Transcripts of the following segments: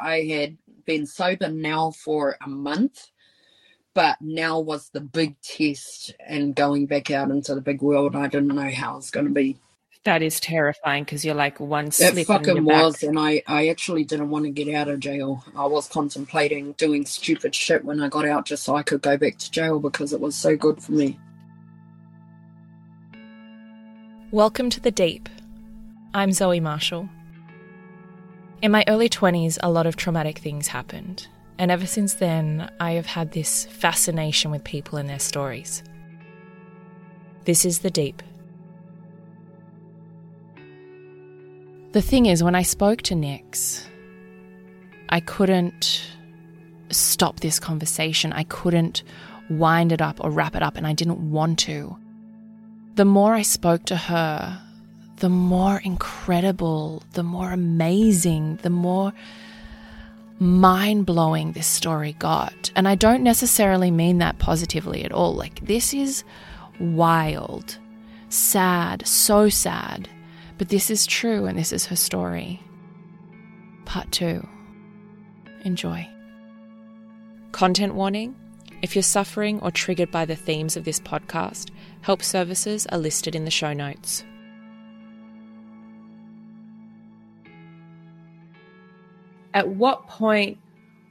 I had been sober now for a month, but now was the big test and going back out into the big world. I didn't know how it was going to be. That is terrifying because you're like one slip. It fucking was, and I, I actually didn't want to get out of jail. I was contemplating doing stupid shit when I got out just so I could go back to jail because it was so good for me. Welcome to the Deep. I'm Zoe Marshall. In my early 20s, a lot of traumatic things happened, and ever since then, I have had this fascination with people and their stories. This is the deep. The thing is, when I spoke to Nix, I couldn't stop this conversation. I couldn't wind it up or wrap it up, and I didn't want to. The more I spoke to her, the more incredible, the more amazing, the more mind blowing this story got. And I don't necessarily mean that positively at all. Like, this is wild, sad, so sad. But this is true, and this is her story. Part two. Enjoy. Content warning if you're suffering or triggered by the themes of this podcast, help services are listed in the show notes. At what point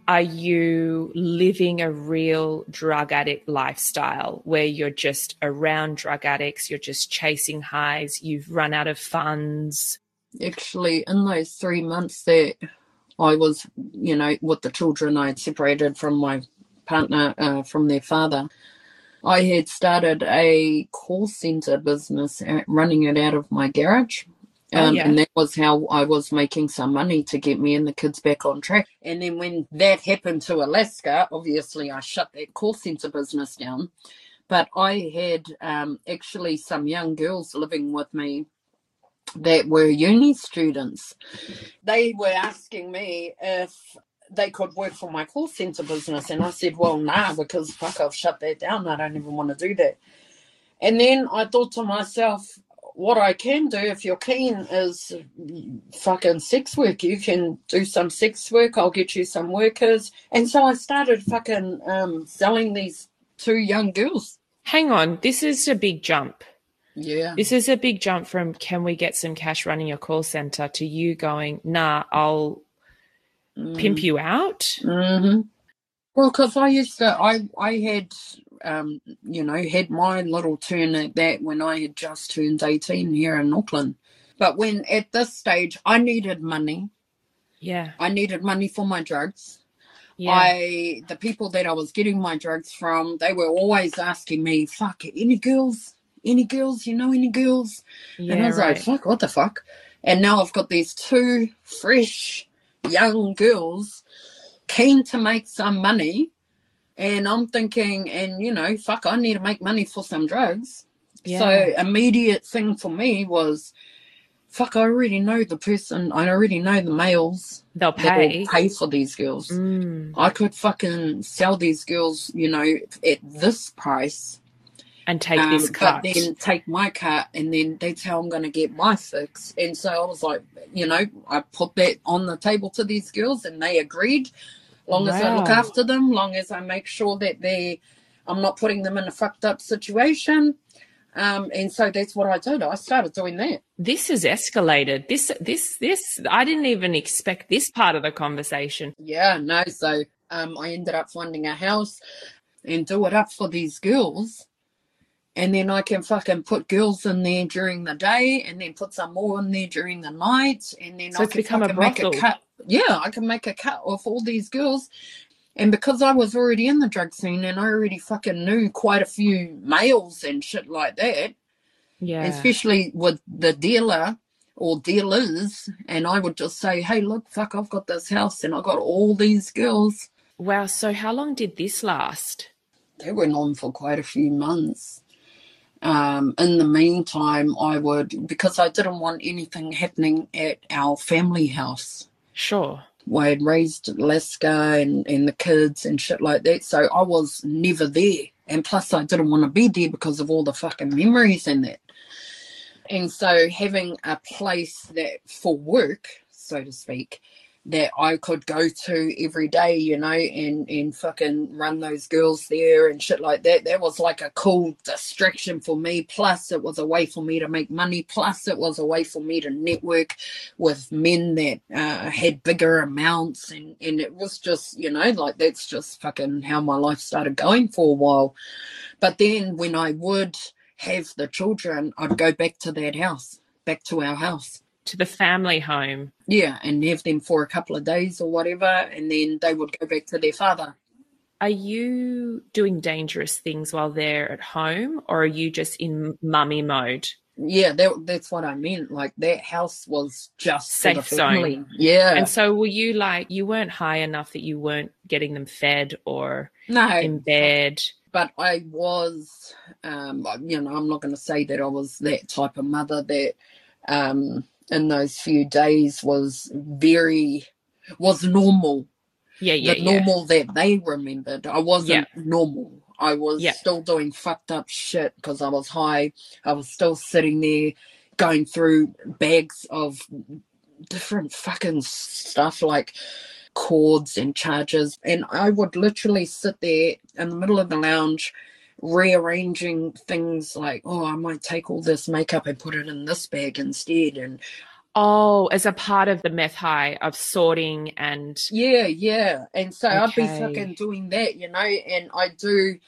are you living a real drug addict lifestyle where you're just around drug addicts, you're just chasing highs, you've run out of funds? Actually, in those three months that I was, you know, with the children, I had separated from my partner, uh, from their father. I had started a call center business, running it out of my garage. Oh, um, oh, yeah. And that was how I was making some money to get me and the kids back on track. And then when that happened to Alaska, obviously I shut that call center business down. But I had um, actually some young girls living with me that were uni students. They were asking me if they could work for my call center business. And I said, well, nah, because fuck, I've shut that down. I don't even want to do that. And then I thought to myself, what I can do, if you're keen, is fucking sex work. You can do some sex work. I'll get you some workers. And so I started fucking um, selling these two young girls. Hang on, this is a big jump. Yeah. This is a big jump from can we get some cash running your call center to you going, nah, I'll mm. pimp you out. Mm-hmm. Well, because I used to, I I had um, you know, had my little turn at that when I had just turned 18 here in Auckland. But when at this stage I needed money. Yeah. I needed money for my drugs. Yeah. I the people that I was getting my drugs from, they were always asking me, fuck, any girls? Any girls? You know any girls? Yeah, and I was right. like, fuck, what the fuck? And now I've got these two fresh young girls keen to make some money and I'm thinking, and you know, fuck, I need to make money for some drugs. Yeah. So immediate thing for me was, fuck, I already know the person. I already know the males. They'll pay. pay for these girls. Mm. I could fucking sell these girls, you know, at this price. And take um, this cut. But then take my cut, and then that's how I'm going to get my fix. And so I was like, you know, I put that on the table to these girls, and they agreed long wow. as I look after them, long as I make sure that they, I'm not putting them in a fucked up situation. Um, and so that's what I did. I started doing that. This has escalated. This, this, this, I didn't even expect this part of the conversation. Yeah, no. So um, I ended up finding a house and do it up for these girls. And then I can fucking put girls in there during the day and then put some more in there during the night. And then So I can become a make a cut. Yeah, I can make a cut off all these girls. And because I was already in the drug scene and I already fucking knew quite a few males and shit like that, Yeah. especially with the dealer or dealers, and I would just say, hey, look, fuck, I've got this house and I got all these girls. Wow. So how long did this last? They went on for quite a few months. Um, in the meantime, I would, because I didn't want anything happening at our family house. Sure. I had raised Alaska and, and the kids and shit like that. So I was never there. And plus, I didn't want to be there because of all the fucking memories and that. And so having a place that for work, so to speak, that I could go to every day, you know, and and fucking run those girls there and shit like that. That was like a cool distraction for me. Plus, it was a way for me to make money. Plus, it was a way for me to network with men that uh, had bigger amounts, and and it was just, you know, like that's just fucking how my life started going for a while. But then when I would have the children, I'd go back to that house, back to our house. To the family home. Yeah, and have them for a couple of days or whatever, and then they would go back to their father. Are you doing dangerous things while they're at home or are you just in mummy mode? Yeah, that, that's what I meant. Like that house was just Safe zone. family. Yeah. And so were you like, you weren't high enough that you weren't getting them fed or no, in bed? but I was, um, you know, I'm not going to say that I was that type of mother that, um, in those few days was very, was normal. Yeah, yeah, the yeah. normal that they remembered. I wasn't normal. I was Yeah. still doing fucked up shit because I was high. I was still sitting there going through bags of different fucking stuff like cords and chargers. And I would literally sit there in the middle of the lounge rearranging things like, oh, I might take all this makeup and put it in this bag instead. And Oh, as a part of the meth high of sorting and Yeah, yeah. And so I'd be fucking doing that, you know, and I do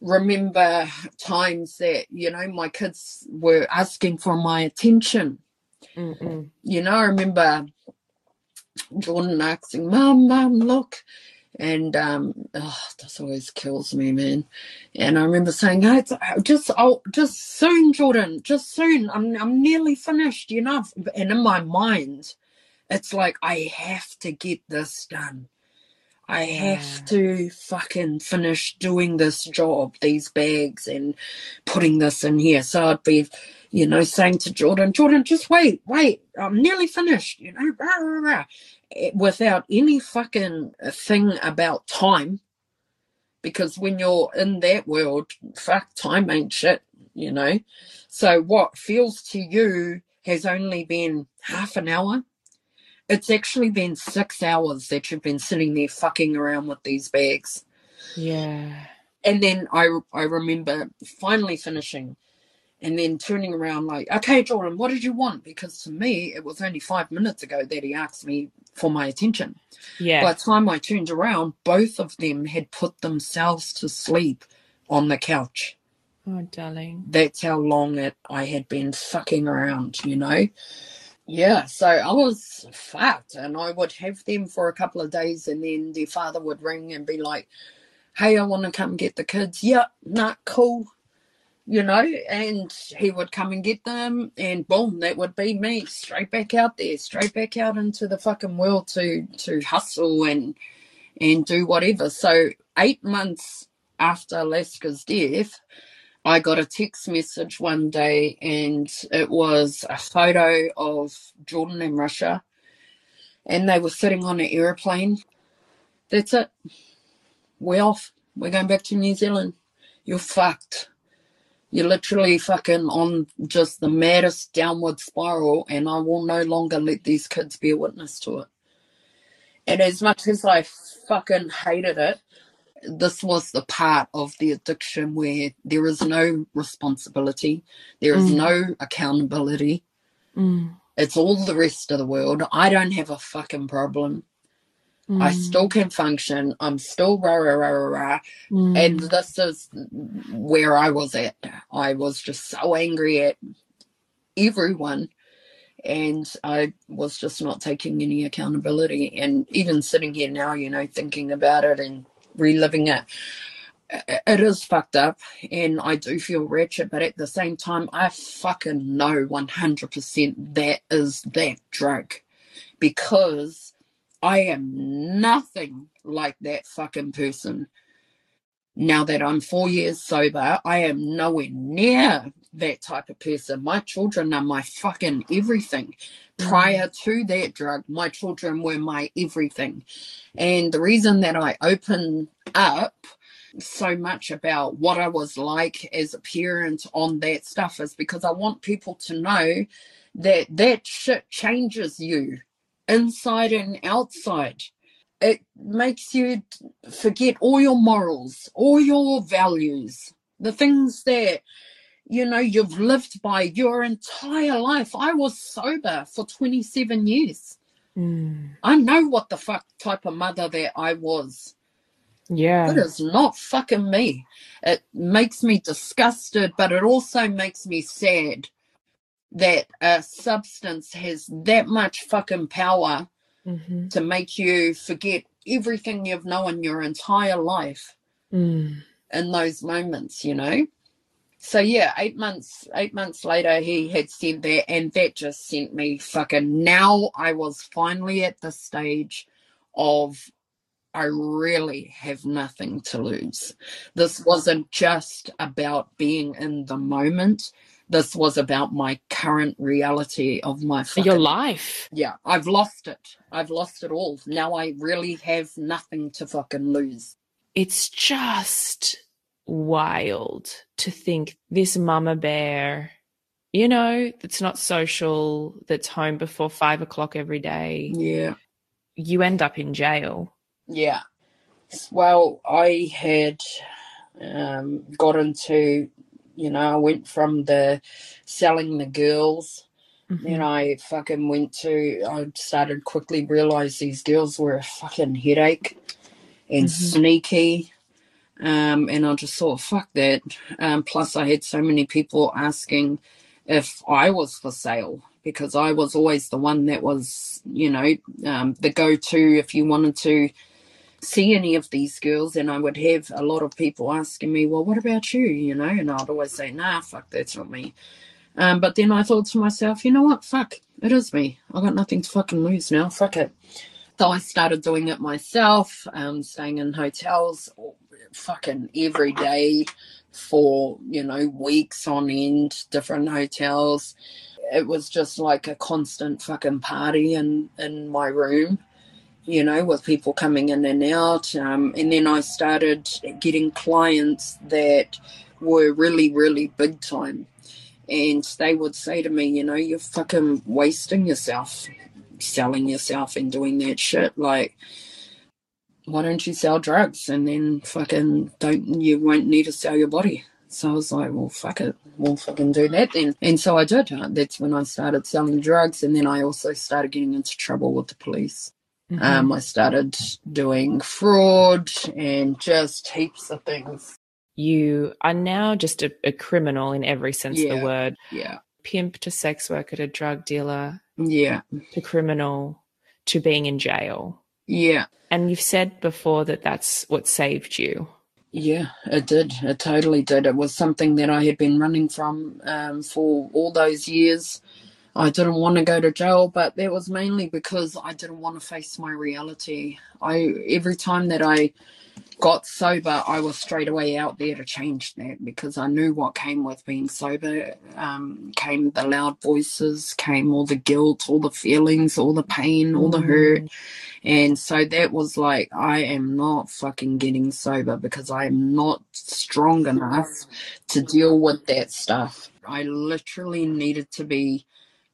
remember times that, you know, my kids were asking for my attention. Mm-mm. You know, I remember Jordan asking, Mum, Mum, look. And um, oh, this always kills me, man. And I remember saying, "Hey, it's, just, oh, just soon, Jordan, just soon. I'm, I'm nearly finished, you know." And in my mind, it's like I have to get this done. I have Yeah. to fucking finish doing this job, these bags, and putting this in here. So I'd be, you know, saying to Jordan, Jordan, just wait, wait, I'm nearly finished, you know, rah, rah, rah, without any fucking thing about time. Because when you're in that world, fuck, time ain't shit, you know. So what feels to you has only been half an hour. It's actually been six hours that you've been sitting there fucking around with these bags Yeah. and then I I remember finally finishing and then turning around like, okay, Jordan, what did you want? Because to me, it was only five minutes ago that he asked me for my attention. Yeah. By the time I turned around, both of them had put themselves to sleep on the couch. oh, darling. That's how long it I had been fucking around, you know? Yeah, so I was fucked and I would have them for a couple of days and then their father would ring and be like, Hey, I want to come get the kids. Yeah, not cool. You know, and he would come and get them and boom, that would be me straight back out there, straight back out into the fucking world to to hustle and and do whatever. So eight months after Alaska's death, I got a text message one day and it was a photo of Jordan and Russia and they were sitting on an aeroplane. That's it. We're off. We're going back to New Zealand. You're fucked. You're literally fucking on just the maddest downward spiral, and I will no longer let these kids be a witness to it. And as much as I fucking hated it, this was the part of the addiction where there is no responsibility, there is Mm. no accountability. Mm. It's all the rest of the world. I don't have a fucking problem. I Mm. still can function. I'm still rah rah rah rah rah. Mm. And this is where I was at. I was just so angry at everyone. And I was just not taking any accountability. And even sitting here now, you know, thinking about it and reliving it, it is fucked up. And I do feel wretched. But at the same time, I fucking know 100% that is that drug. Because I am nothing like that fucking person now that I'm four years sober, I am nowhere near that type of person. My children are my fucking everything. Mm-hmm. Prior to that drug, my children were my everything. And the reason that I open up so much about what I was like as a parent on that stuff is because I want people to know that that shit changes you inside and outside it makes you forget all your morals, all your values, the things that you know you've lived by your entire life. I was sober for 27 years. Mm. I know what the fuck type of mother that I was. Yeah. It is not fucking me. It makes me disgusted, but it also makes me sad that a substance has that much fucking power Mm-hmm. to make you forget everything you've known your entire life Mm. in those moments, you know. So yeah, eight months eight months later he had said that and that just sent me fucking now I was finally at the stage of I really have nothing to lose. This wasn't just about being in the moment. This was about my current reality of my fucking Your life. yeah, I've lost it. I've lost it all. Now I really have nothing to fucking lose. It's just wild to think this mama bear, you know, that's not social, that's home before five o'clock every day, Yeah. you end up in jail. Yeah. Well, I had um, got into, you know, I went from the selling the girls. Mhm. Then I fucking went to, I started quickly realize these girls were a fucking headache and Mhm. sneaky. Um, and I just thought, fuck that. Um, plus, I had so many people asking if I was for sale because I was always the one that was, you know, um, the go to if you wanted to see any of these girls. And I would have a lot of people asking me, well, what about you? You know, and I'd always say, nah, fuck, that's not me. Um, but then I thought to myself, you know what? Fuck, it is me. I got nothing to fucking lose now. Fuck it. So I started doing it myself, um, staying in hotels fucking every day for, you know, weeks on end, different hotels. It was just like a constant fucking party in, in my room, you know, with people coming in and out. Um, and then I started getting clients that were really, really big time. And they would say to me, you know, you're fucking wasting yourself selling yourself and doing that shit. Like, why don't you sell drugs and then fucking don't you won't need to sell your body? So I was like, well, fuck it, we'll fucking do that then. And so I did. That's when I started selling drugs, and then I also started getting into trouble with the police. Mhm. Um, I started doing fraud and just heaps of things. you are now just a, a criminal in every sense of the word. Yeah, Pimp to sex worker to drug dealer yeah, to criminal to being in jail. yeah. And you've said before that that's what saved you. Yeah, it did. It totally did. It was something that I had been running from um, for all those years. I didn't want to go to jail, but that was mainly because I didn't want to face my reality. I every time that I got sober, I was straight away out there to change that because I knew what came with being sober. Um, came the loud voices, came all the guilt, all the feelings, all the pain, all the hurt. And so that was like, I am not fucking getting sober because I am not strong enough to deal with that stuff. I literally needed to be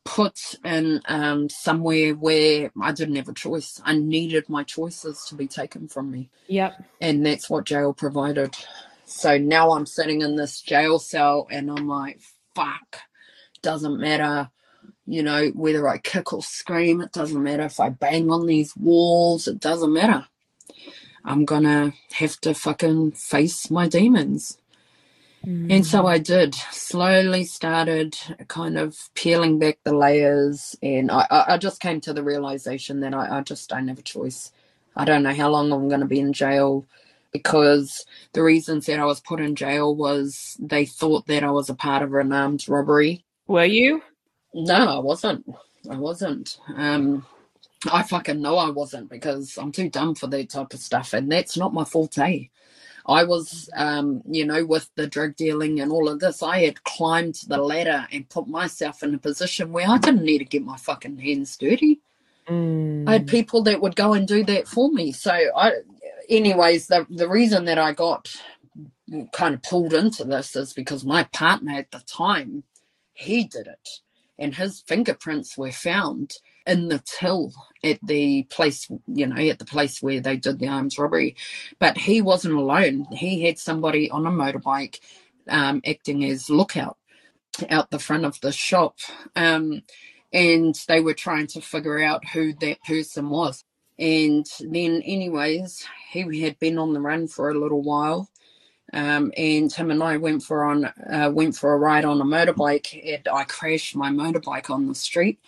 put in um, somewhere where I didn't have a choice. I needed my choices to be taken from me. Yep. And that's what jail provided. So now I'm sitting in this jail cell and I'm like, fuck, doesn't matter, you know, whether I kick or scream, it doesn't matter if I bang on these walls, it doesn't matter. I'm gonna have to fucking face my demons. And so I did. Slowly started kind of peeling back the layers, and I, I I just came to the realization that I, I just don't have a choice. I don't know how long I'm going to be in jail because the reasons that I was put in jail was they thought that I was a part of an armed robbery. Were you? No, I wasn't. I wasn't. Um, I fucking know I wasn't because I'm too dumb for that type of stuff, and that's not my forte. I was, um, you know, with the drug dealing and all of this, I had climbed the ladder and put myself in a position where I didn't need to get my fucking hands dirty. Mm. I had people that would go and do that for me. So I, anyways, the the reason that I got kind of pulled into this is because my partner at the time, he did it, and his fingerprints were found in the till at the place, you know, at the place where they did the arms robbery. But he wasn't alone. He had somebody on a motorbike um, acting as lookout out the front of the shop. Um, and they were trying to figure out who that person was. And then, anyways, he had been on the run for a little while. Um, and him and I went for on uh, went for a ride on a motorbike. And I crashed my motorbike on the street,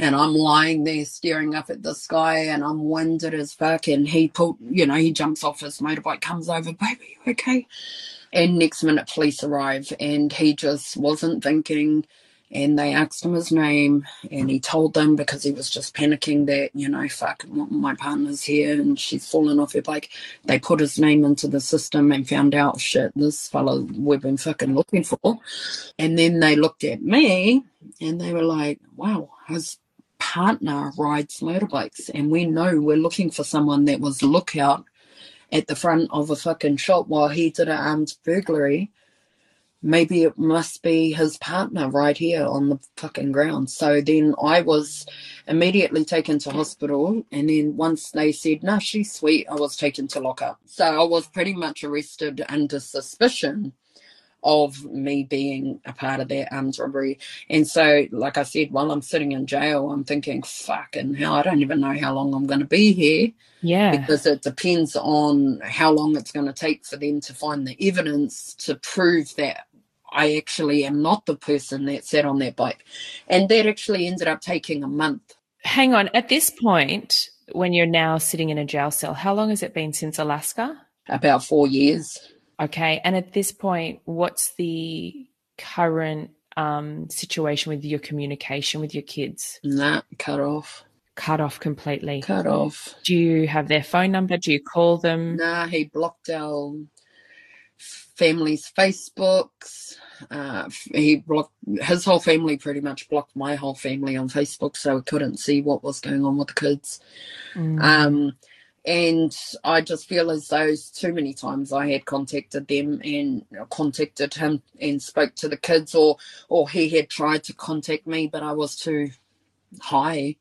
and I'm lying there staring up at the sky, and I'm winded as fuck. And he pulled, you know, he jumps off his motorbike, comes over, baby, you okay? And next minute, police arrive, and he just wasn't thinking. And they asked him his name, and he told them because he was just panicking that, you know, fuck, my partner's here and she's fallen off her bike. They put his name into the system and found out, shit, this fellow we've been fucking looking for. And then they looked at me and they were like, wow, his partner rides motorbikes, and we know we're looking for someone that was lookout at the front of a fucking shop while he did an armed burglary maybe it must be his partner right here on the fucking ground. So then I was immediately taken to hospital. And then once they said, no, she's sweet, I was taken to lockup. So I was pretty much arrested under suspicion of me being a part of that armed robbery. And so, like I said, while I'm sitting in jail, I'm thinking, fucking hell, I don't even know how long I'm going to be here Yeah. because it depends on how long it's going to take for them to find the evidence to prove that I actually am not the person that sat on that bike. And that actually ended up taking a month. Hang on. At this point, when you're now sitting in a jail cell, how long has it been since Alaska? About four years. Okay. And at this point, what's the current um, situation with your communication with your kids? Nah, cut off. Cut off completely. Cut off. Do you have their phone number? Do you call them? Nah, he blocked our family's Facebooks. Uh, he blocked his whole family, pretty much blocked my whole family on Facebook, so we couldn't see what was going on with the kids. Mm. Um, and I just feel as though too many times I had contacted them and contacted him and spoke to the kids, or or he had tried to contact me, but I was too high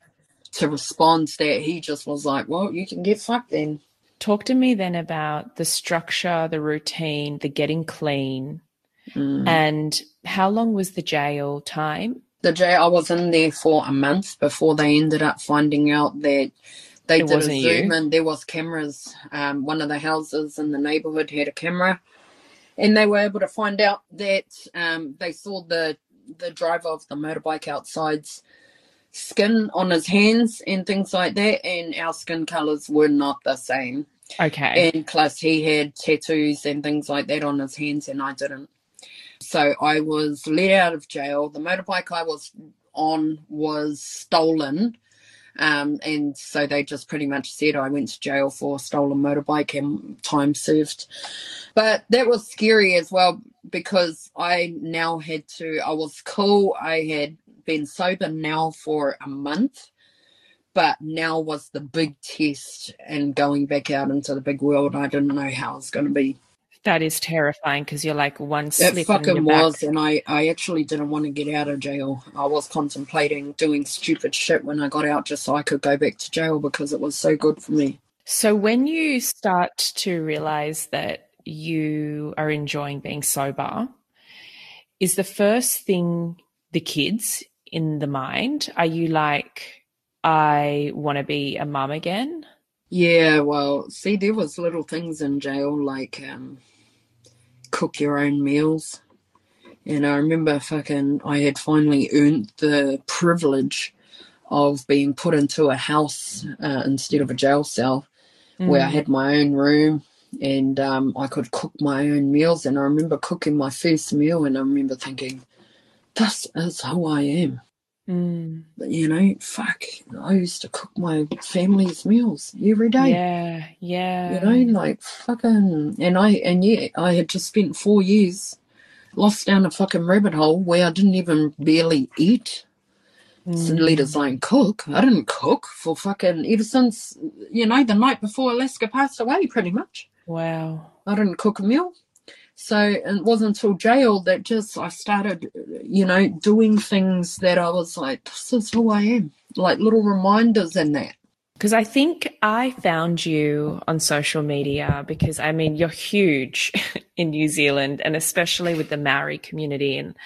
to respond. That he just was like, "Well, you can get fucked then." Talk to me then about the structure, the routine, the getting clean, Mm. and how long was the jail time? the jail I was in there for a month before they ended up finding out that they It did a wasn't zoom you? and there was cameras. Um, one of the houses in the neighborhood had a camera, and they were able to find out that um, they saw the the driver of the motorbike outside's skin on his hands and things like that, and our skin colors were not the same. Okay. And plus, he had tattoos and things like that on his hands, and I didn't. So I was let out of jail. The motorbike I was on was stolen. Um, and so they just pretty much said I went to jail for stolen motorbike and time served. But that was scary as well because I now had to, I was cool. I had been sober now for a month but now was the big test and going back out into the big world. I didn't know how it was going to be. That is terrifying because you're like one slip. It fucking and was, back. and I, I actually didn't want to get out of jail. I was contemplating doing stupid shit when I got out just so I could go back to jail because it was so good for me. So when you start to realize that you are enjoying being sober, is the first thing the kids in the mind? Are you like, I want to be a mum again? Yeah, well, see, there was little things in jail like um, cook your own meals. And I remember fucking, I had finally earned the privilege of being put into a house uh, instead of a jail cell where I Mm. had my own room and um, I could cook my own meals. And I remember cooking my first meal and I remember thinking, this is who I am. Mm. You know, fuck, I used to cook my family's meals every day. Yeah, yeah. You know, like fucking, and I, and yeah, I had just spent four years lost down a fucking rabbit hole where I didn't even barely eat. So Mm. let alone cook. I didn't cook for fucking ever since you know the night before Alaska passed away, pretty much. Wow. I didn't cook a meal. So it wasn't until jail that just I started, you know, doing things that I was like, this is who I am. Like little reminders in that. Because I think I found you on social media because I mean, you're huge in New Zealand and especially with the Maori community. And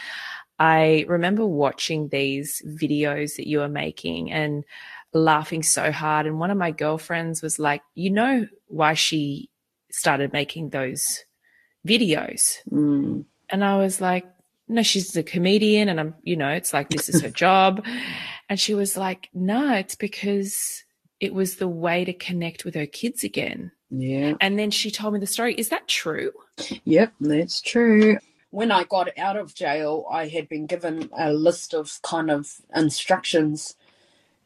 I remember watching these videos that you were making and laughing so hard. And one of my girlfriends was like, You know why she started making those videos? Mm. And I was like, no, she's a comedian and I'm, you know, it's like this is her job. And she was like, no, it's because it was the way to connect with her kids again. Yeah. And then she told me the story. Is that true? Yep, that's true. When I got out of jail, I had been given a list of kind of instructions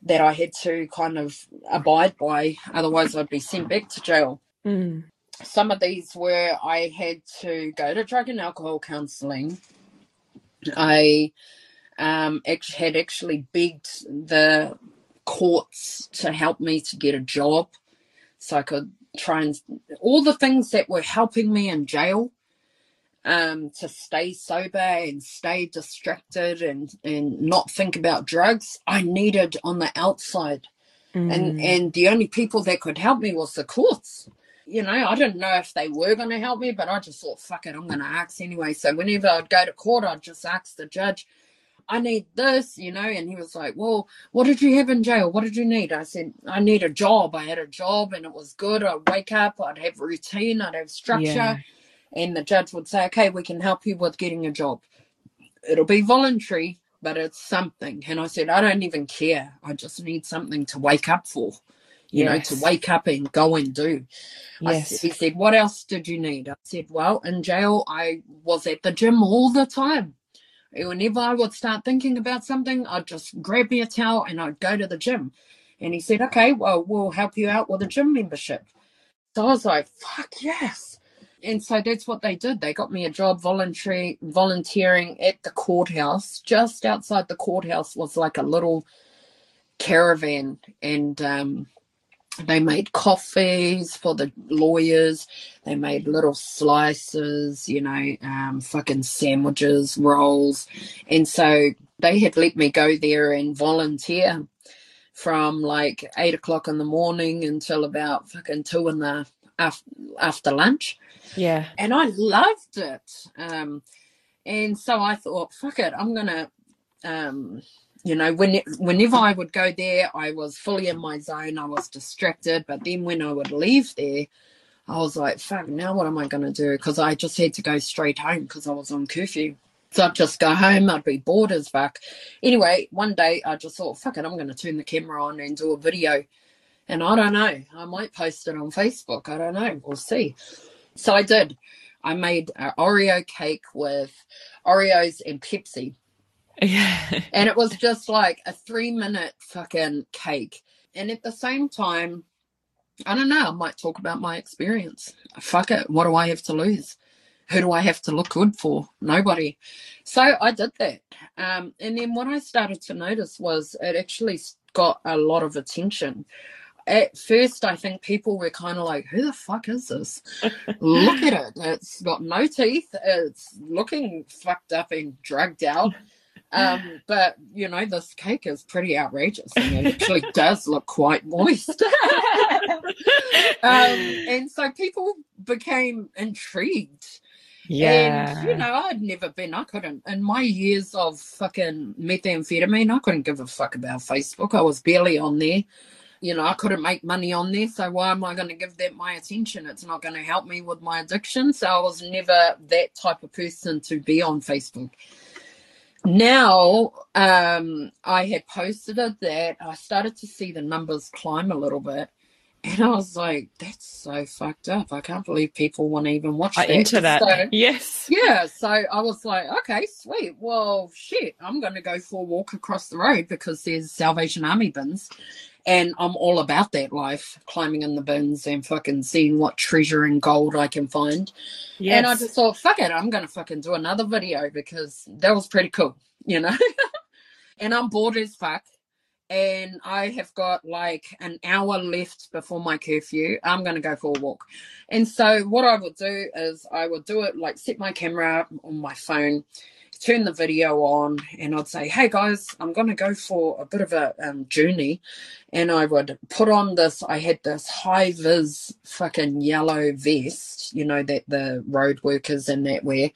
that I had to kind of abide by, otherwise, I'd be sent back to jail. Mm. Some of these were I had to go to drug and alcohol counseling. I um, had actually begged the courts to help me to get a job so I could try and all the things that were helping me in jail um, to stay sober and stay distracted and, and not think about drugs, I needed on the outside. And Mm. and the only people that could help me was the courts. You know, I didn't know if they were going to help me, but I just thought, fuck it, I'm going to ask anyway. So whenever I'd go to court, I'd just ask the judge, I need this, you know, and he was like, Well, what did you have in jail? What did you need? I said, I need a job. I had a job and it was good. I'd wake up, I'd have routine, I'd have structure. Yeah. And the judge would say, Okay, we can help you with getting a job. It'll be voluntary, but it's something. And I said, I don't even care. I just need something to wake up for, you know, to wake up and go and do. Yes. s- he said, What else did you need? I said, Well, in jail, I was at the gym all the time. Whenever I would start thinking about something, I'd just grab me a towel and I'd go to the gym. And he said, Okay, well, we'll help you out with a gym membership. So I was like, Fuck yes. And so that's what they did. They got me a job voluntary volunteering at the courthouse. Just outside the courthouse was like a little caravan and um they made coffees for the lawyers. They made little slices, you know, um, fucking sandwiches, rolls. And so they had let me go there and volunteer from like eight o'clock in the morning until about fucking two in the after, after lunch. Yeah. And I loved it. Um, and so I thought, fuck it, I'm going to um, you know, when whenever I would go there, I was fully in my zone. I was distracted, but then when I would leave there, I was like, "Fuck! Now what am I going to do?" Because I just had to go straight home because I was on curfew. So I'd just go home. I'd be bored as fuck. Anyway, one day I just thought, "Fuck it! I'm going to turn the camera on and do a video." And I don't know. I might post it on Facebook. I don't know. We'll see. So I did. I made an Oreo cake with Oreos and Pepsi Yeah. and it was just like a three minute fucking cake. And at the same time, I don't know, I might talk about my experience. Fuck it. What do I have to lose? Who do I have to look good for? Nobody. So I did that. Um, and then what I started to notice was it actually got a lot of attention. at first, I think people were kind of like, who the fuck is this? Look at it. It's got no teeth. It's looking fucked up and drugged out. Um, but you know, this cake is pretty outrageous and it actually does look quite moist. um, and so people became intrigued. Yeah. And, you know, I'd never been, I couldn't, in my years of fucking methamphetamine, I couldn't give a fuck about Facebook. I was barely on there. You know, I couldn't make money on there. So why am I going to give that my attention? It's not going to help me with my addiction. So I was never that type of person to be on Facebook now um, I had posted it that I started to see the numbers climb a little bit. And I was like, that's so fucked up. I can't believe people want to even watch that. Into that. So, yes. yeah. So I was like, okay, sweet. Well, shit, I'm going to go for a walk across the road because there's Salvation Army bins. And I'm all about that life, climbing in the bins and fucking seeing what treasure and gold I can find. Yes. And I just thought, fuck it, I'm gonna fucking do another video because that was pretty cool, you know. and I'm bored as fuck. And I have got like an hour left before my curfew. I'm gonna go for a walk. And so what I would do is I would do it like set my camera on my phone turn the video on and I'd say, Hey guys, I'm going to go for a bit of a um, journey. And I would put on this, I had this high vis fucking yellow vest, you know, that the road workers and that wear.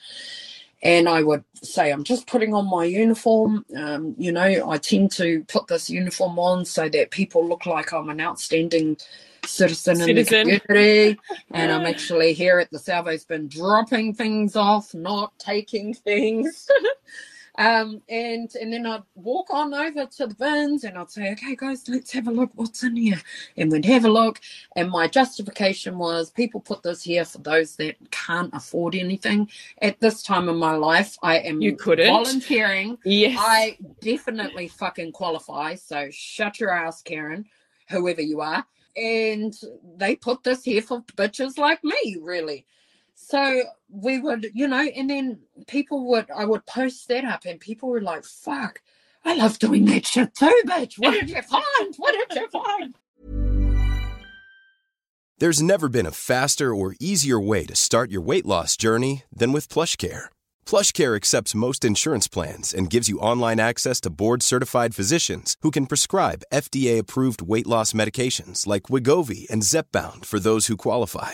And I would say, I'm just putting on my uniform. Um, you know, I tend to put this uniform on so that people look like I'm an outstanding citizen, Citizen. in the community. and I'm actually here at the Salvo's been dropping things off, not taking things. um, and and then I'd walk on over to the bins and I'd say, okay, guys, let's have a look what's in here. And we'd have a look. And my justification was people put this here for those that can't afford anything. At this time in my life, I am You couldn't. volunteering. Yes. I definitely fucking qualify. So shut your ass, Karen, whoever you are. And they put this here for bitches like me, really. So we would, you know, and then people would, I would post that up and people were like, fuck, I love doing that shit too, bitch. What did you find? What did you find? There's never been a faster or easier way to start your weight loss journey than with PlushCare. PlushCare accepts most insurance plans and gives you online access to board-certified physicians who can prescribe FDA-approved weight loss medications like Wegovy and Zepbound for those who qualify.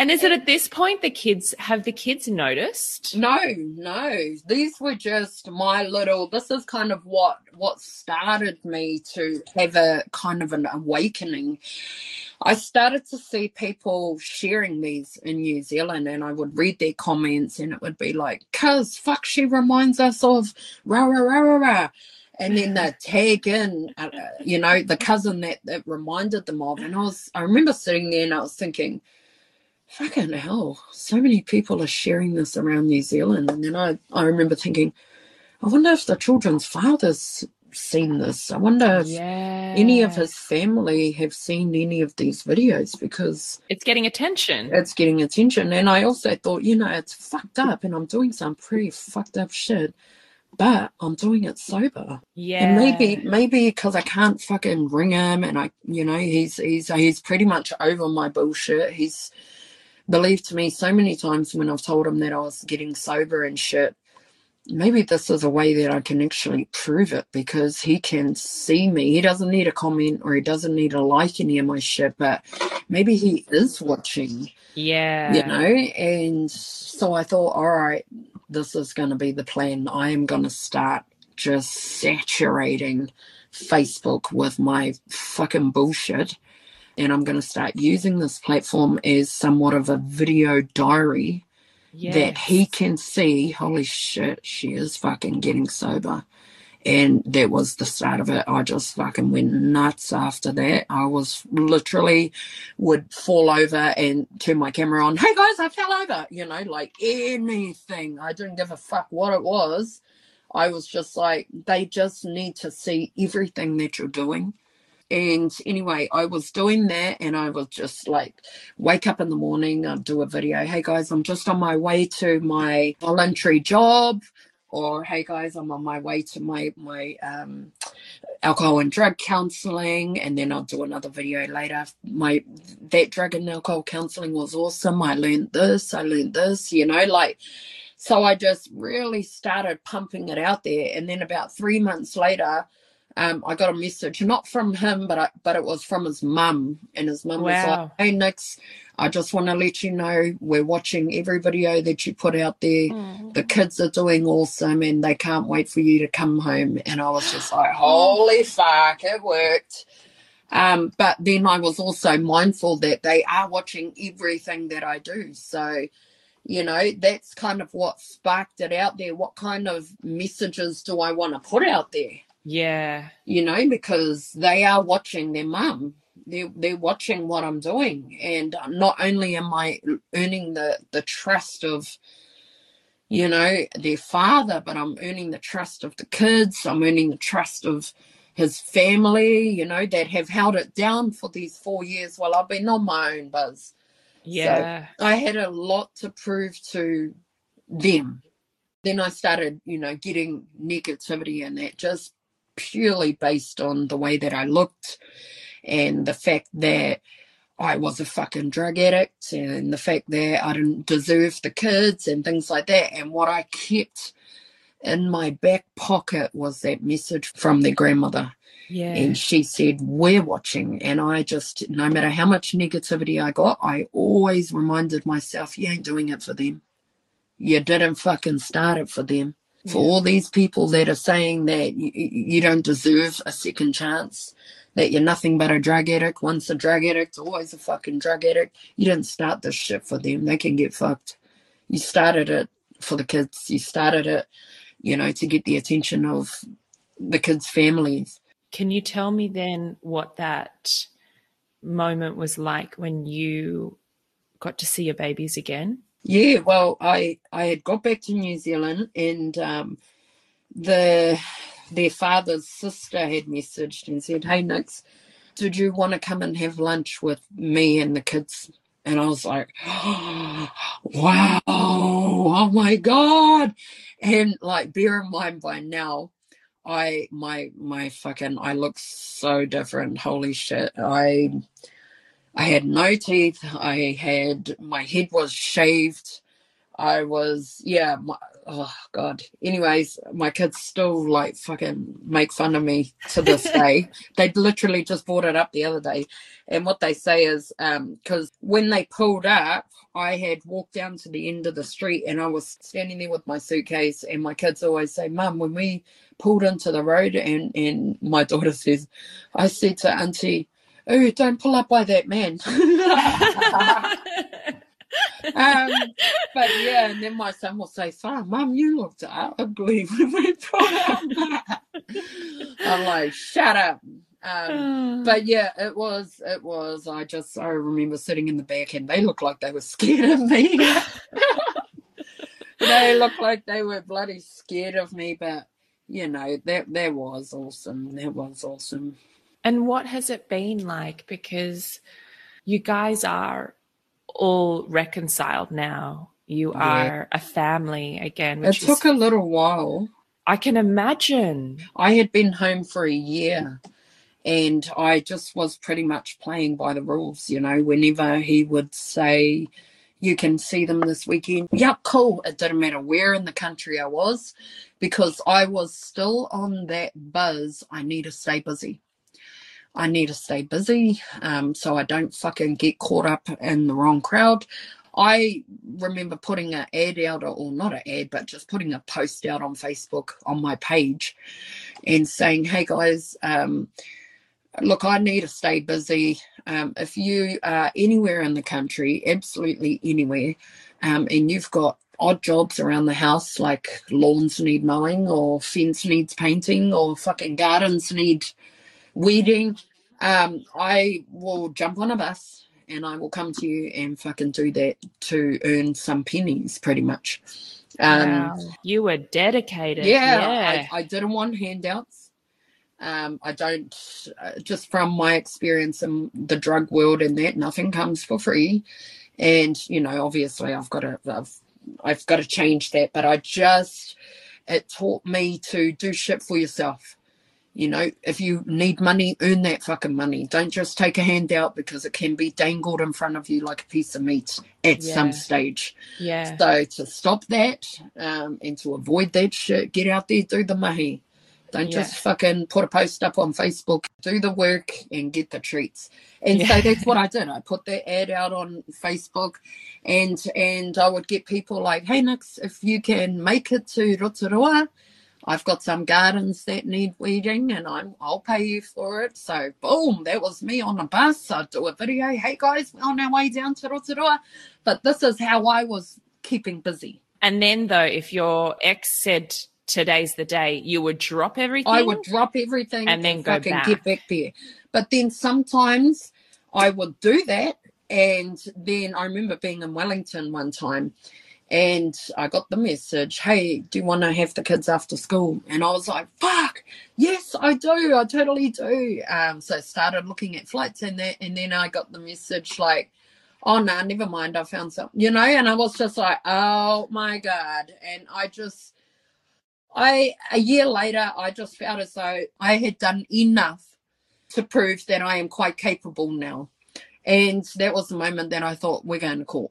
And is it at this point the kids have the kids noticed? No, no. These were just my little this is kind of what what started me to have a kind of an awakening. I started to see people sharing these in New Zealand and I would read their comments and it would be like, cuz fuck she reminds us of rah rah rah rah rah. And then they tag in, uh, you know, the cousin that, that reminded them of. And I was, I remember sitting there and I was thinking, fucking hell, so many people are sharing this around New Zealand. And then I, I remember thinking, I wonder if the children's fathers seen this. I wonder if Yeah. any of his family have seen any of these videos because It's getting attention. it's getting attention. And I also thought, you know, it's fucked up and I'm doing some pretty fucked up shit, but I'm doing it sober. Yeah. And maybe maybe because I can't fucking ring him and I you know, he's he's he's pretty much over my bullshit. He's believed to me so many times when I've told him that I was getting sober and shit. Maybe this is a way that I can actually prove it because he can see me. He doesn't need a comment or he doesn't need a like any of my shit, but maybe he is watching Yeah. you know and so i thought all right this is going to be the plan i am going to start just saturating facebook with my fucking bullshit and i'm going to start using this platform as somewhat of a video diary that he can see. Holy shit she is fucking getting sober. And that was the start of it. I just fucking went nuts after that. I was literally would fall over and turn my camera on. Hey guys i fell over you know like anything. I didn't give a fuck what it was. I was just like they just need to see everything that you're doing And anyway, I was doing that and I was just like, wake up in the morning, I'd do a video. Hey guys, I'm just on my way to my voluntary job. Or hey guys, I'm on my way to my my um, alcohol and drug counseling, and then I'll do another video later. My that drug and alcohol counseling was awesome. I learned this, I learned this, you know, like so I just really started pumping it out there. And then about three months later, um, I got a message, not from him, but I, but it was from his mum, and his mum was like, "Hey Nix, I just want to let you know we're watching every video that you put out there. Mm. The kids are doing awesome, and they can't wait for you to come home." And I was just like, "Holy fuck, it worked!" Um, but then I was also mindful that they are watching everything that I do, so you know that's kind of what sparked it out there. What kind of messages do I want to put out there? Yeah. You know, because they are watching their mum. They're, they're watching what I'm doing. And not only am I earning the, the trust of, you know, their father, but I'm earning the trust of the kids. I'm earning the trust of his family, you know, that have held it down for these four years while I've been on my own buzz. Yeah. So I had a lot to prove to them. Then I started, you know, getting negativity and that just purely based on the way that I looked and the fact that I was a fucking drug addict and the fact that I didn't deserve the kids and things like that. And what I kept in my back pocket was that message from their grandmother. Yeah. And she said, We're watching. And I just, no matter how much negativity I got, I always reminded myself, You ain't doing it for them. You didn't fucking start it for them for all these people that are saying that you, you don't deserve a second chance, that you're nothing but a drug addict. Once a drug addict, always a fucking drug addict. You didn't start this shit for them. They can get fucked. You started it for the kids. You started it, you know, to get the attention of the kids' families. Can you tell me then what that moment was like when you got to see your babies again? Yeah, well, I I had got back to New Zealand, and um, the their father's sister had messaged and said, "Hey, Nix, did you want to come and have lunch with me and the kids?" And I was like, "Wow, oh my god!" And like, bear in mind by now, I my my fucking I look so different. Holy shit, I I had no teeth. I had my head was shaved. I was yeah. My, oh god. Anyways, my kids still like fucking make fun of me to this day. they literally just brought it up the other day, and what they say is um because when they pulled up, I had walked down to the end of the street and I was standing there with my suitcase, and my kids always say, "Mum, when we pulled into the road," and and my daughter says, I said to Auntie oh, don't pull up by that man. um, but yeah, and then my son will say, "Son, Mum, you looked ugly when we pulled up." I'm like, "Shut up." Um, but yeah, it was, it was. I just, I remember sitting in the back, and they looked like they were scared of me. they looked like they were bloody scared of me, but you know, that that was awesome. That was awesome. And what has it been like? Because you guys are all reconciled now. You yeah. are a family again. it took is, a little while. I can imagine. I had been home for a year and I just was pretty much playing by the rules, you know, whenever he would say, you can see them this weekend. Yep, cool. It didn't matter where in the country I was because I was still on that buzz. I need to stay busy. I need to stay busy um, so I don't fucking get caught up in the wrong crowd. I remember putting an ad out, or not an ad, but just putting a post out on Facebook on my page and saying, hey guys, um, look, I need to stay busy. Um, if you are anywhere in the country, absolutely anywhere, um, and you've got odd jobs around the house like lawns need mowing or fence needs painting or fucking gardens need weeding, um, I will jump on a bus and I will come to you and fucking do that to earn some pennies, pretty much. Um, wow. You were dedicated. Yeah, yeah. I, I, didn't want handouts. Um, I don't, uh, just from my experience in the drug world and that, nothing comes for free. And, you know, obviously I've got to, I've, I've got to change that. But I just, it taught me to do shit for yourself. You know, if you need money, earn that fucking money. Don't just take a handout because it can be dangled in front of you like a piece of meat at Yeah. some stage. Yeah. So to stop that um, and to avoid that shit, get out there, do the mahi. Don't Yeah. just fucking put a post up on Facebook. Do the work and get the treats. And so that's what I did. I put that ad out on Facebook, and and I would get people like, "Hey Nix, if you can make it to Rotorua, I've got some gardens that need weeding, and I'm I'll pay you for it." So boom, that was me on the bus. I'd do a video. Hey guys, we're on our way down to Rotorua. But this is how I was keeping busy. And then, though, if your ex said today's the day, you would drop everything. I would drop everything And then go back. get back there. But then sometimes I would do that. And then I remember being in Wellington one time and I got the message, hey, do you want to have the kids after school? And I was like, fuck, yes, I do. I totally do. Um, so I started looking at flights and that. And then I got the message like, oh, no, never mind. I found something, you know? And I was just like, oh my God. And I just, I a year later, I just felt as though I had done enough to prove that I am quite capable now. And that was the moment that I thought we're going to court.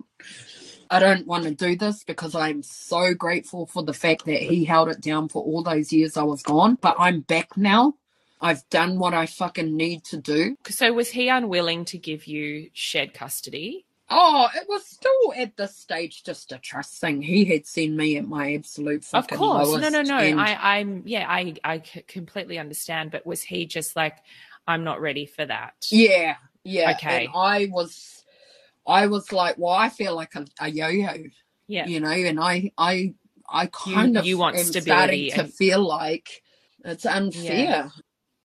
I don't want to do this because I'm so grateful for the fact that he held it down for all those years I was gone. But I'm back now. I've done what I fucking need to do. So, was he unwilling to give you shared custody? Oh, it was still at this stage just a trust thing. He had seen me at my absolute Of fucking course. No, lowest, no, no. and- I, I'm, yeah, I, I c- completely understand. But was he just like, I'm not ready for that? Yeah, yeah. Okay. And I was, I was like, well, I feel like a, a yo-yo, Yeah. you know, and I, I, I kind of you want am stability starting to and- feel like it's unfair. Yeah.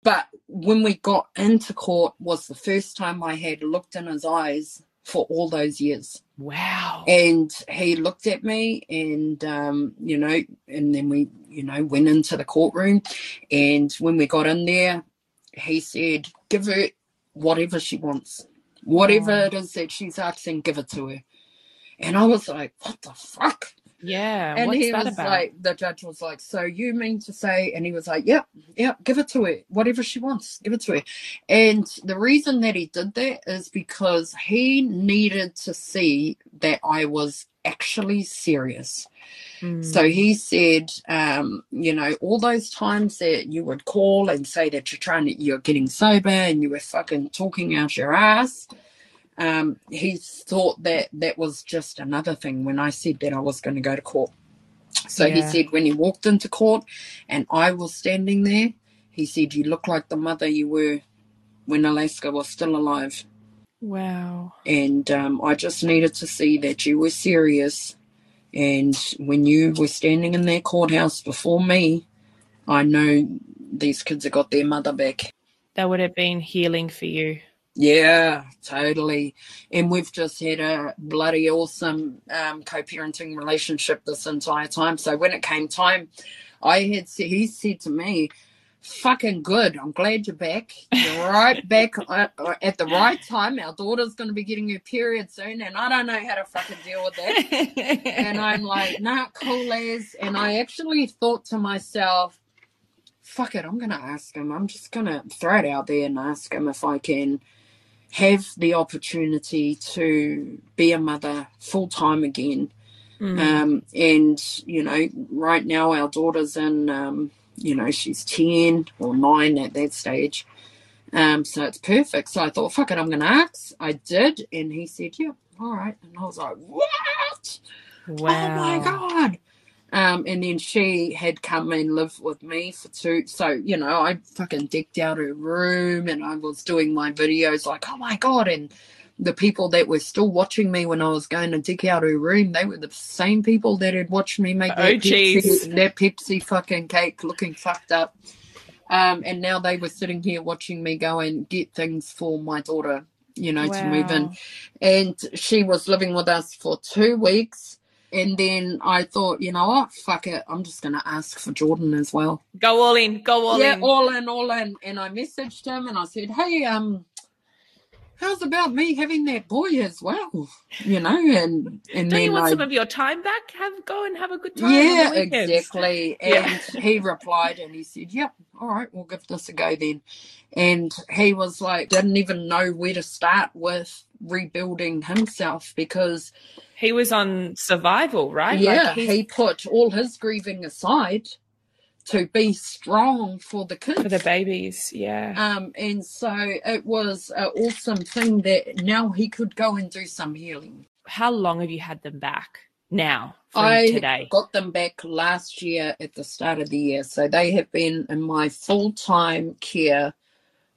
But when we got into court, was the first time I had looked in his eyes for all those years. Wow. And he looked at me and, um, you know, and then we, you know, went into the courtroom. And when we got in there, he said, give her whatever she wants. Whatever it is that she's asking, give it to her. And I was like, what the fuck? Yeah. and he was about? like, the judge was like, so you mean to say, and he was like, yep, yep, give it to her. Whatever she wants, give it to her. And the reason that he did that is because he needed to see that I was actually serious. Mm. So he said, um, you know, all those times that you would call and say that you're trying to, you're getting sober and you were fucking talking out your ass. Um, he thought that that was just another thing when I said that I was going to go to court. So he said when he walked into court and I was standing there, he said, You look like the mother you were when Alaska was still alive. wow. And um, I just needed to see that you were serious. And when you were standing in that courthouse before me, I know these kids have got their mother back. That would have been healing for you. Yeah, totally. And we've just had a bloody awesome um, co-parenting relationship this entire time. So when it came time, I had said, he said to me, "Fucking good. I'm glad you're back. You're right back at, at the right time. Our daughter's going to be getting her period soon, and I don't know how to fucking deal with that." and I'm like, nah, cool as. And I actually thought to myself, fuck it, I'm gonna ask him. I'm just gonna throw it out there and ask him if I can have the opportunity to be a mother full time again. Mm. Um, and you know, right now our daughter's in, um, you know, she's ten or nine at that stage. Um, so it's perfect. So I thought, fuck it, I'm gonna ask. I did, and he said, yeah, all right." And I was like, "What? wow. Oh my god!" Um, and then she had come and lived with me for two. So you know, I fucking decked out her room, and I was doing my videos like, "Oh my god!" And the people that were still watching me when I was going to dig out her room, they were the same people that had watched me make that, Oh, jeez. Pepsi, that Pepsi fucking cake looking fucked up. Um, and now they were sitting here watching me go and get things for my daughter, you know, to move in and she was living with us for two weeks And then I thought, you know what? Fuck it. I'm just going to ask for Jordan as well. Go all in. Go all yeah, in. Yeah, all in, all in. And I messaged him and I said, hey, um, how's about me having that boy as well? You know, and and then you want I, some of your time back? Have go and have a good time. on yeah, exactly. Yeah. And he replied and he said, Yep, all right, we'll give this a go then. And he was like, didn't even know where to start with rebuilding himself because, He was on survival, right? yeah, Like, he put all his grieving aside to be strong for the kids. for the babies. Yeah. Um, and so it was an awesome thing that now he could go and do some healing. How long have you had them back now from I today? got them back last year at the start of the year. So they have been in my full time care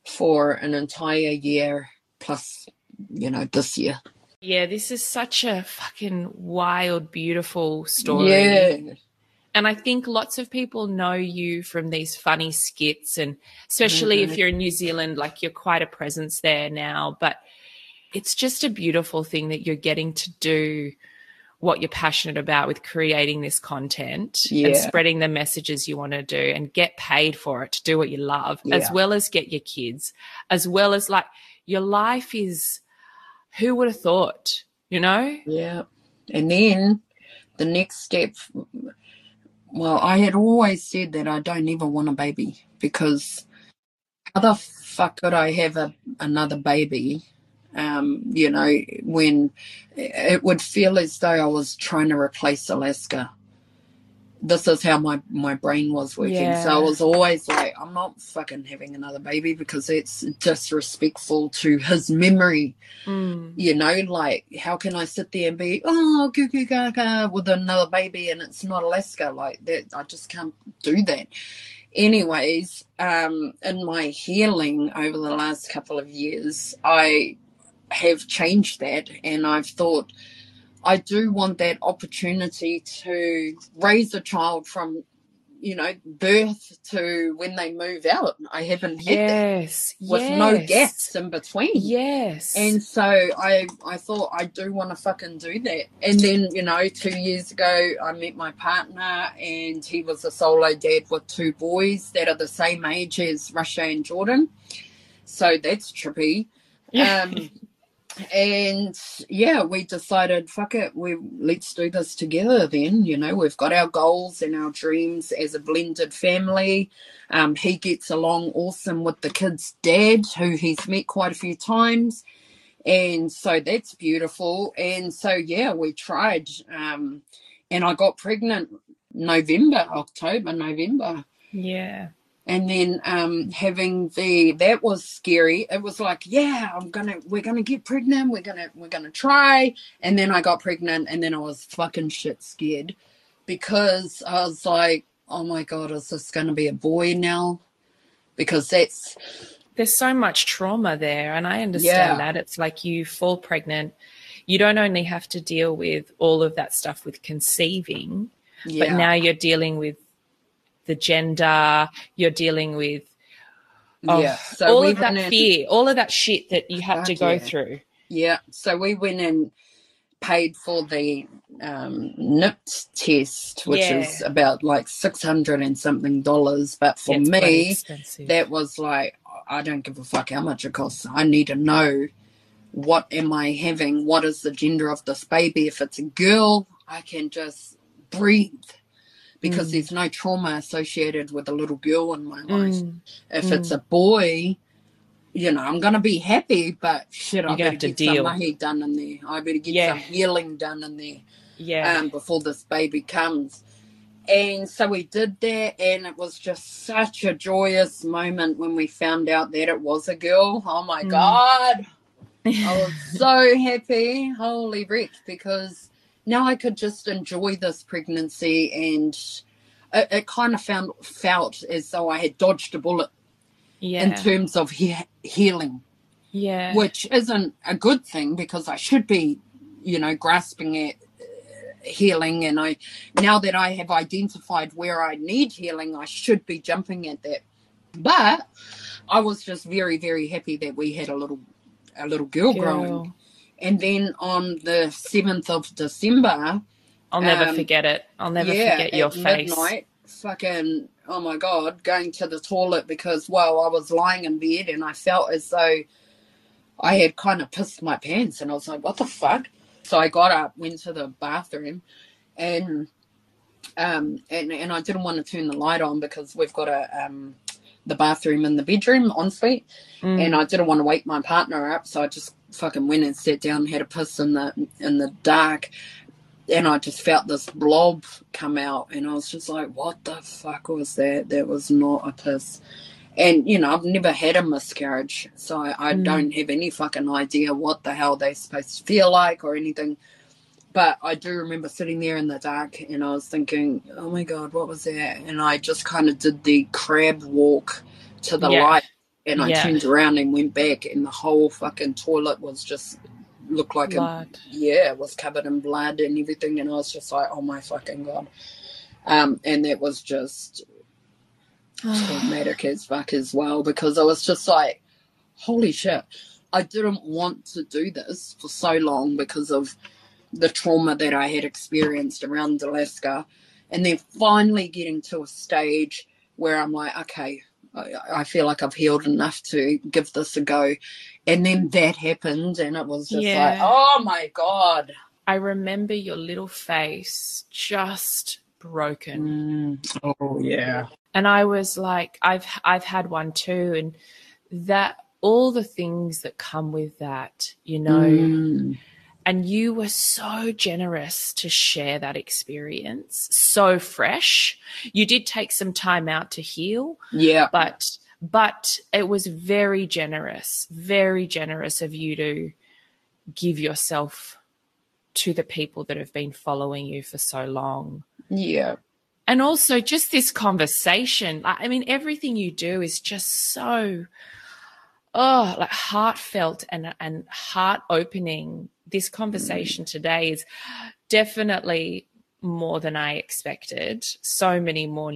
for an entire year plus, you know, this year. Yeah, this is such a fucking wild, beautiful story. Yeah. And I think lots of people know you from these funny skits, and especially if Mhm. you're in New Zealand, like you're quite a presence there now. But it's just a beautiful thing that you're getting to do what you're passionate about with creating this content and spreading the messages you want to do and get paid for it to do what you love, as well as get your kids, as well as like your life is who would have thought, you know? Yeah. And then the next step, well, I had always said that I don't ever want a baby because how the fuck could I have a, another baby? Um, you know, when it would feel as though I was trying to replace Alaska. This is how my, my brain was working. So I was always like, I'm not fucking having another baby because it's disrespectful to his memory Mm. you know, like how can I sit there and be oh goo goo gaga with another baby and it's not Alaska like that? I just can't do that. Anyways, um, in my healing over the last couple of years, I have changed that and I've thought I do want that opportunity to raise a child from, you know, birth to when they move out. I haven't had that Yes. with no gaps in between. Yes. And so I I thought I do want to fucking do that. And then, you know, two years ago I met my partner and he was a solo dad with two boys that are the same age as Russia and Jordan. So that's trippy. Yeah. Um and yeah, we decided, fuck it, we let's do this together then. You know, we've got our goals and our dreams as a blended family. Um, he gets along awesome with the kid's dad, who he's met quite a few times. And so that's beautiful. And so yeah, we tried. Um, and I got pregnant November, October, November yeah. And then um having the that was scary it was like yeah i'm gonna we're gonna get pregnant we're gonna we're gonna try and then i got pregnant and then i was fucking shit scared because i was like oh my god is this gonna be a boy now because that's There's so much trauma there. And I Yeah. understand that. It's like you fall pregnant. You don't only have to deal with all of that stuff with conceiving, yeah but now you're dealing with the gender, you're dealing with oh, yeah so all of that fear, all of that shit that you had to go yeah. through. Yeah, so we went and paid for the um, NIPT test, which is about like six hundred and something dollars. But for Yeah, me, that was like, I don't give a fuck how much it costs. I need to know what am I having? What is the gender of this baby? If it's a girl, I can just breathe because Mm. there's no trauma associated with a little girl in my life. Mm. If it's a boy, you know, I'm gonna be happy, but shit, I better to get deal. some mahi done in there. I better get Yeah. some healing done in there Yeah. um, before this baby comes. And so we did that, and it was just such a joyous moment when we found out that it was a girl. Oh my Mm. god, I was so happy, holy wreck, because now I could just enjoy this pregnancy, and it, it kind of found felt as though I had dodged a bullet yeah. in terms of he- healing, yeah. which isn't a good thing because I should be, you know, grasping at uh, healing. And I, now that I have identified where I need healing, I should be jumping at that. But I was just very, very happy that we had a little, a little girl, growing. And then on the 7th of December, I'll never Um, forget it. I'll never yeah, forget your face. midnight, fucking, oh my God, going to the toilet because, well, I was lying in bed and I felt as though I had kind of pissed my pants and I was like, what the fuck? So I got up, went to the bathroom and um and, and I didn't want to turn the light on because we've got a um the bathroom in the bedroom ensuite Mm. and I didn't want to wake my partner up, so I just fucking went and sat down and had a piss in the in the dark. And I just felt this blob come out, and I was just like, "What the fuck was that? That was not a piss." And you know, I've never had a miscarriage, so I, I Mm. don't have any fucking idea what the hell they're supposed to feel like or anything. But I do remember sitting there in the dark, and I was thinking, "Oh my god, what was that?" And I just kind of did the crab walk to the Yeah. light and I Yeah. turned around and went back, and the whole fucking toilet was just looked like a yeah, it was covered in blood and everything, and I was just like, oh my fucking god. Um, and that was just traumatic as fuck as well because I was just like, holy shit, I didn't want to do this for so long because of the trauma that I had experienced around Alaska, and then finally getting to a stage where I'm like, okay, I, I feel like I've healed enough to give this a go. And then that happened, and it was just like, oh my god. I remember your little face just broken. Mm. Oh yeah. and I was like, I've I've had one too, and that all the things that come with that, you know, Mm. And you were so generous to share that experience, so fresh. You did take some time out to heal, Yeah. but but it was very generous, very generous of you to give yourself to the people that have been following you for so long Yeah. and also just this conversation i mean everything you do is just so oh like heartfelt and and heart opening this conversation today is definitely more than i expected so many more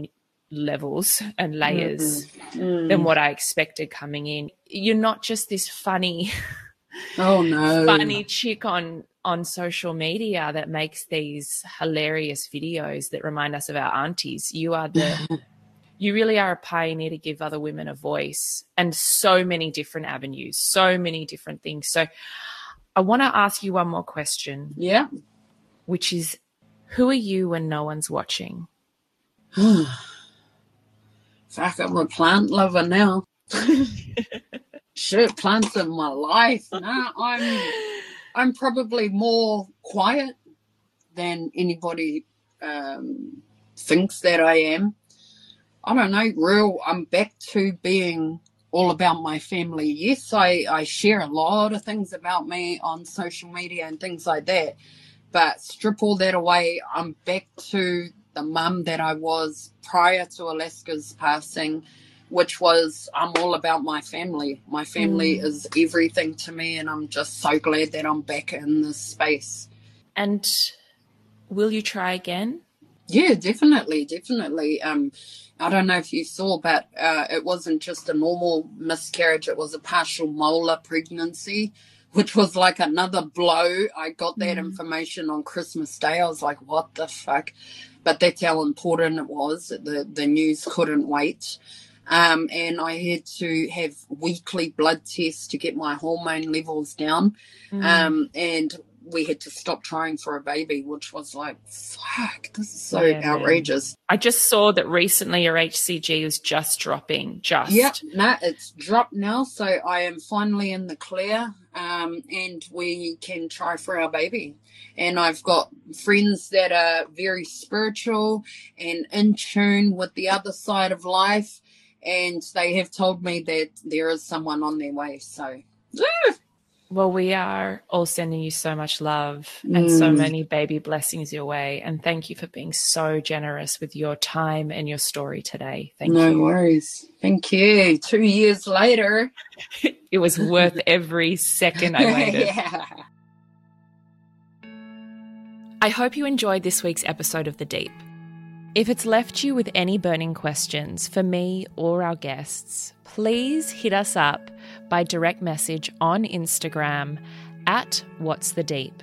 levels and layers Mm. than what i expected coming in you're not just this funny Oh no. funny chick on on social media that makes these hilarious videos that remind us of our aunties. You are the you really are a pioneer to give other women a voice and so many different avenues, so many different things. So I want to ask you one more question, Yeah. which is who are you when no one's watching? Fuck, I'm a plant lover now. Shit, plants in my life. No, I'm I'm probably more quiet than anybody um, thinks that I am. I don't know, real. I'm back to being all about my family. Yes, I, I share a lot of things about me on social media and things like that. But strip all that away, I'm back to the mum that I was prior to Alaska's passing, which was I'm all about my family. My family Mm. is everything to me, and I'm just so glad that I'm back in this space. And will you try again? Yeah, definitely, definitely. Um, I don't know if you saw, but uh, it wasn't just a normal miscarriage; it was a partial molar pregnancy, which was like another blow. I got that Mm. information on Christmas Day. I was like, "What the fuck?" But that's how important it was. The the news couldn't wait. Um, and I had to have weekly blood tests to get my hormone levels down. Mm. Um, and we had to stop trying for a baby, which was like, fuck, this is so Yeah, man. outrageous. I just saw that recently your HCG was just dropping. Just. Yep, no, it's dropped now, so I am finally in the clear, um, and we can try for our baby. And I've got friends that are very spiritual and in tune with the other side of life, and they have told me that there is someone on their way. So, Well, we are all sending you so much love and so Mm. many baby blessings your way. And thank you for being so generous with your time and your story today. Thank no you. No worries. Thank you. Two years later. It was worth every second I waited. yeah. I hope you enjoyed this week's episode of The Deep. If it's left you with any burning questions for me or our guests, please hit us up by direct message on Instagram at What's the Deep.